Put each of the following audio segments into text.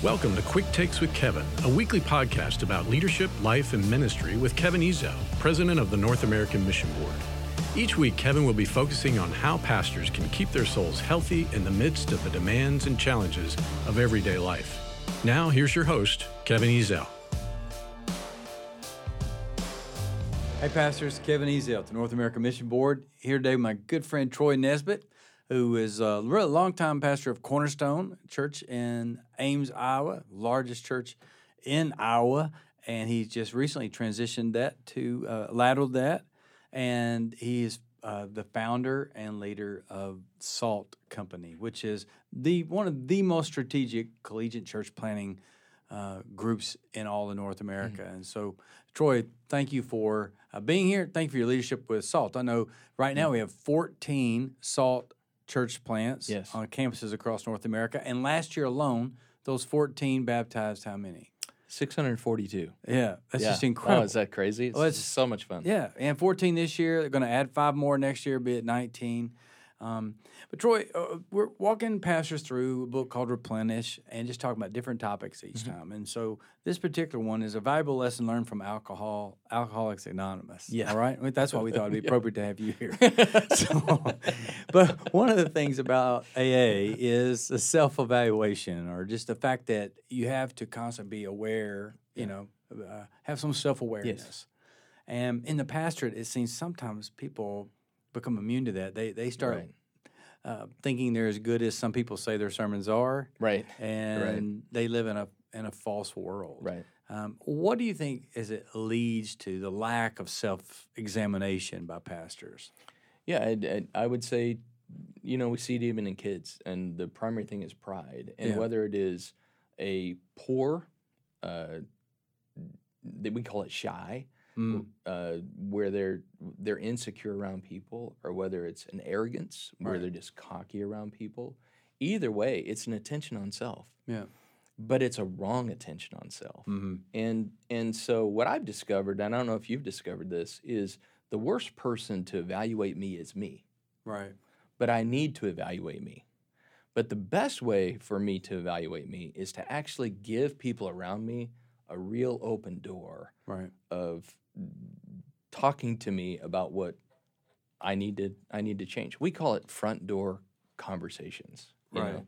Welcome to Quick Takes with Kevin, a weekly podcast about leadership, life, and ministry with Kevin Ezell, president of the North American Mission Board. Each week, Kevin will be focusing on how pastors can keep their souls healthy in the midst of the demands and challenges of everyday life. Now, here's your host, Kevin Ezell. Hey, pastors, Kevin Ezell, the North American Mission Board. Here today with my good friend Troy Nesbitt, who is a really longtime pastor of Cornerstone Church in Ames, Iowa, largest church in Iowa. And he just recently transitioned that to, uh, ladled that. And he is uh, the founder and leader of Salt Company, which is the one of the most strategic collegiate church planting uh, groups in all of North America. And so, Troy, thank you for uh, being here. Thank you for your leadership with SALT. I know right now we have 14 SALT church plants Yes. on campuses across North America. And last year alone, those 14 baptized how many? 642. Yeah, that's yeah. just incredible. Oh, is that crazy? It's Well, it's- just so much fun. Yeah, and 14 this year. They're going to add five more next year, be at 19. Um, but Troy, uh, we're walking pastors through a book called Replenish and just talking about different topics each Mm-hmm. time. And so this particular one is a valuable lesson learned from alcohol, Alcoholics Anonymous. Yeah. All right. I mean, that's why we thought it'd be appropriate to have you here. so, but one of the things about AA is the self-evaluation, or just the fact that you have to constantly be aware. You know, uh, have some self-awareness. Yes. And in the pastorate, it seems sometimes people become immune to that. They they start Right. uh, thinking they're as good as some people say their sermons are, Right. and they live in a in a false world. Right. Um, what do you think is it leads to the lack of self examination by pastors? Yeah, I, I, I would say, you know, we see it even in kids, and the primary thing is pride. And Yeah. whether it is a poor, uh, that we call it shy, Mm. uh, where they're they're insecure around people, or whether it's an arrogance where Right. they're just cocky around people. Either way, it's an attention on self, Yeah. but it's a wrong attention on self. Mm-hmm. And and so what I've discovered, and I don't know if you've discovered this, is the worst person to evaluate me is me. Right. But I need to evaluate me. But the best way for me to evaluate me is to actually give people around me a real open door Right. of talking to me about what I need to I need to change. We call it front door conversations. Right. know?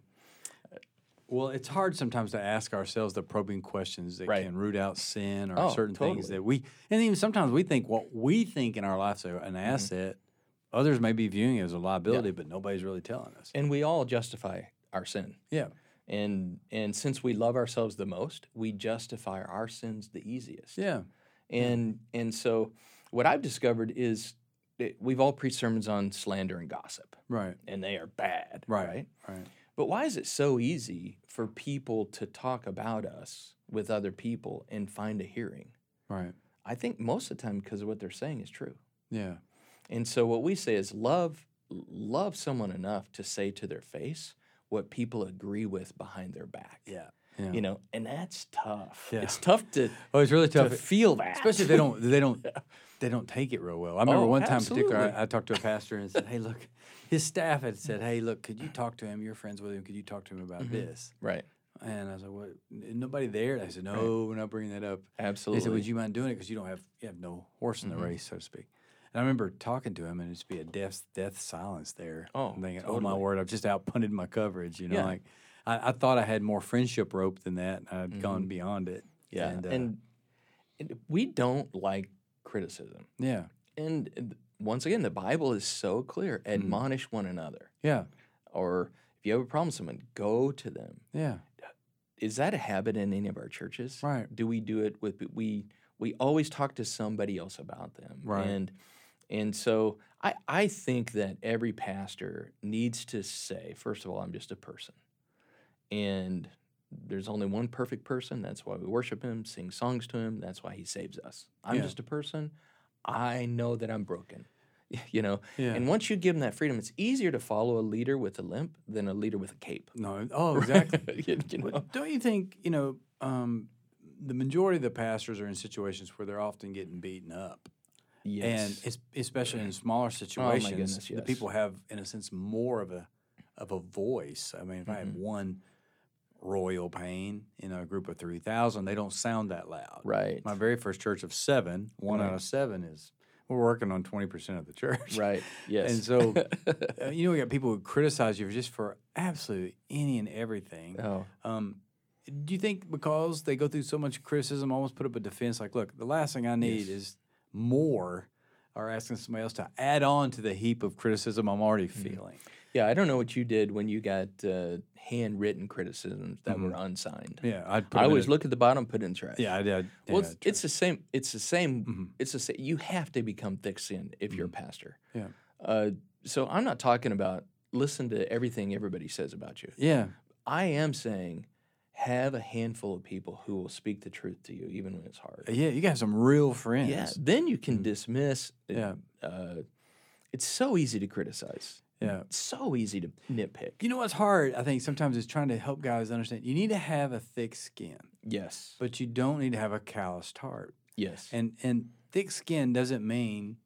Well, it's hard sometimes to ask ourselves the probing questions that Right. can root out sin or Oh, certain things that we, and even sometimes we think what we think in our lives are Mm-hmm. an asset, others may be viewing it as a liability, but nobody's really telling us. And we all justify our sin. Yeah. And and since we love ourselves the most, we justify our sins the easiest. Yeah. Mm-hmm. And and so what I've discovered is that we've all preached sermons on slander and gossip, Right. and they are bad, Right. right? Right. But why is it so easy for people to talk about us with other people and find a hearing? Right. I think most of the time because what they're saying is true. Yeah. And so what we say is love love someone enough to say to their face what people agree with behind their back. Yeah. Yeah. You know, and that's tough. Yeah. It's tough to Oh, it's really tough to feel that. especially if they don't they don't they don't take it real well. I remember Oh, one time in particular. I, I talked to a pastor and said, "Hey, look," his staff had said, "Hey, look, could you talk to him? You're friends with him. Could you talk to him about Mm-hmm. this?" Right. And I was like, "What? Nobody there?" And I said, "No, we're not bringing that up." Absolutely. They said, "Would you mind doing it? Because you don't have you have no horse in Mm-hmm. the race, so to speak." And I remember talking to him, and it'd be a death death silence there. Oh, I'm thinking, "Oh my word, I've just outpunted my coverage." You know, Yeah. like I, I thought I had more friendship rope than that. and I'd gone Mhm. beyond it. Yeah. and, uh, and we don't like criticism. yeah, And once again, the Bible is so clear Mm. admonish one another. yeah, Or if you have a problem with someone, go to them. yeah. Is that a habit in any of our churches? Right. Do we do it with we we always talk to somebody else about them. Right. And and so I, I think that every pastor needs to say, first of all, I'm just a person. And there's only one perfect person. That's why we worship him, sing songs to him. That's why he saves us. I'm Yeah. just a person. I know that I'm broken. You know, Yeah. and once you give them that freedom, it's easier to follow a leader with a limp than a leader with a cape. No. Oh, exactly. you, you know? Don't you think you know um, the majority of the pastors are in situations where they're often getting beaten up, Yes. and it's, especially in smaller situations, goodness, the people have, in a sense, more of a of a voice. I mean, if I had Mhm. one royal pain in a group of 3,000. They don't sound that loud. Right. My very first church of seven, one out of seven is we're working on 20% of the church. Right. Yes. And so, uh, you know, we got people who criticize you just for absolutely any and everything. oh, Um, do you think because they go through so much criticism, almost put up a defense like, look, the last thing I need Yes. is more, or asking somebody else to add on to the heap of criticism I'm already Mm-hmm. feeling? yeah. I don't know what you did when you got uh, handwritten criticisms that were unsigned. Yeah, I'd put I 'em always a- look at the bottom, put in trash. Yeah, I did. Well, it's, it's the same. It's the same. Mhm. It's the same. You have to become thick-skinned if you're a pastor. Yeah. Uh, so I'm not talking about listen to everything everybody says about you. yeah, I am saying have a handful of people who will speak the truth to you, even when it's hard. yeah. You got some real friends. Yeah. Then you can dismiss. uh, Yeah. Uh, it's so easy to criticize. Yeah. it's So easy to nitpick. You know what's hard? I think sometimes is trying to help guys understand. You need to have a thick skin, Yes. but you don't need to have a calloused heart. Yes. And and thick skin doesn't mean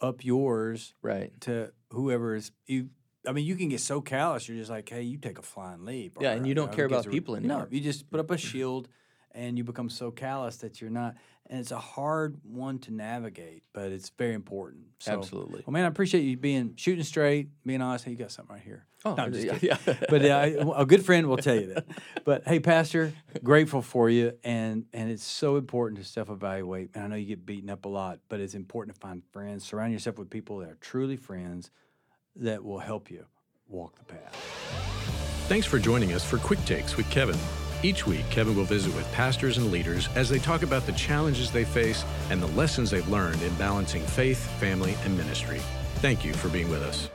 up yours right. to whoever is you. I mean, you can get so callous. You're just like, hey, you take a flying leap. Yeah, and you don't care about people anymore. No, you just put up a shield, and you become so callous that you're not. And it's a hard one to navigate, but it's very important. So, Absolutely. Well, man, I appreciate you being shooting straight, being honest. Hey, you got something right here. Oh, No, I'm just yeah, kidding. yeah. but uh, a good friend will tell you that. But hey, Pastor, grateful for you, and and it's so important to self evaluate. And I know you get beaten up a lot, but it's important to find friends. Surround yourself with people that are truly friends that will help you walk the path. Thanks for joining us for Quick Takes with Kevin. Each week, Kevin will visit with pastors and leaders as they talk about the challenges they face and the lessons they've learned in balancing faith, family, and ministry. Thank you for being with us.